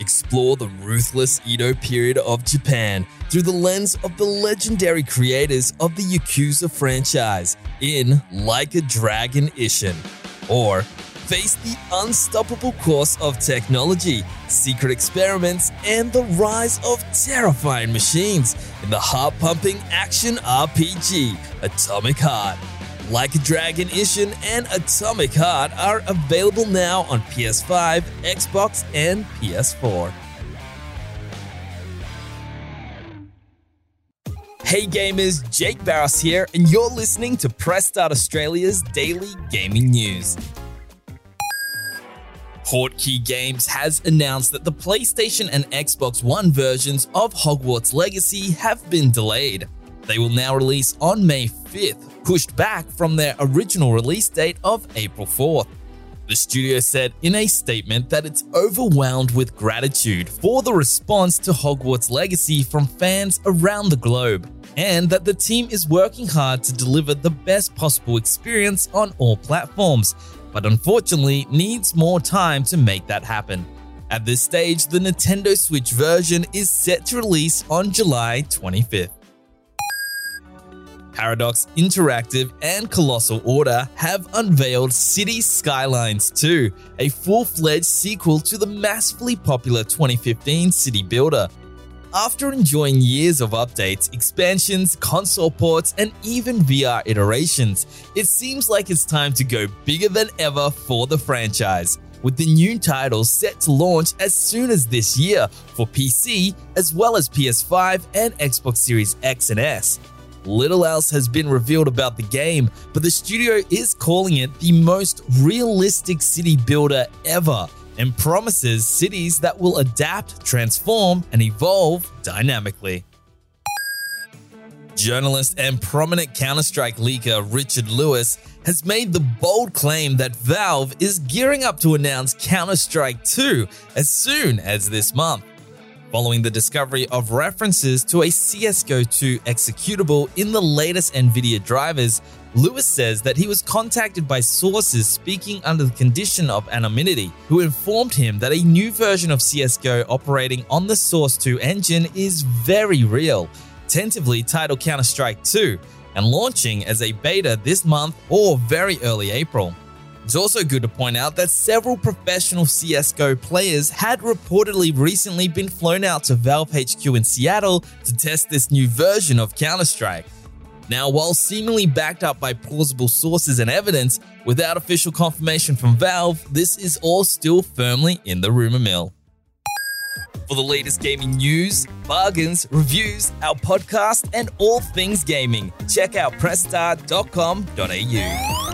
Explore the ruthless Edo period of Japan through the lens of the legendary creators of the Yakuza franchise in Like a Dragon Ishin. Or face the unstoppable course of technology, secret experiments, and the rise of terrifying machines in the heart pumping action RPG Atomic Heart. Like a Dragon Ishin and Atomic Heart are available now on PS5, Xbox, and PS4. Hey gamers, Jake Barros here, and you're listening to Press Start Australia's daily gaming news. Portkey Games has announced that the PlayStation and Xbox One versions of Hogwarts Legacy have been delayed. They will now release on May 5th, pushed back from their original release date of April 4th. The studio said in a statement that it's overwhelmed with gratitude for the response to Hogwarts Legacy from fans around the globe, and that the team is working hard to deliver the best possible experience on all platforms, but unfortunately needs more time to make that happen. At this stage, the Nintendo Switch version is set to release on July 25th. Paradox Interactive and Colossal Order have unveiled City Skylines 2, a full fledged sequel to the massively popular 2015 City Builder. After enjoying years of updates, expansions, console ports, and even VR iterations, it seems like it's time to go bigger than ever for the franchise. With the new title set to launch as soon as this year for PC, as well as PS5 and Xbox Series X and S. Little else has been revealed about the game, but the studio is calling it the most realistic city builder ever and promises cities that will adapt, transform, and evolve dynamically. Journalist and prominent Counter Strike leaker Richard Lewis has made the bold claim that Valve is gearing up to announce Counter Strike 2 as soon as this month. Following the discovery of references to a CSGO 2 executable in the latest NVIDIA drivers, Lewis says that he was contacted by sources speaking under the condition of anonymity, who informed him that a new version of CSGO operating on the Source 2 engine is very real, tentatively titled Counter Strike 2, and launching as a beta this month or very early April. It's also good to point out that several professional CSGO players had reportedly recently been flown out to Valve HQ in Seattle to test this new version of Counter Strike. Now, while seemingly backed up by plausible sources and evidence, without official confirmation from Valve, this is all still firmly in the rumor mill. For the latest gaming news, bargains, reviews, our podcast, and all things gaming, check out pressstart.com.au.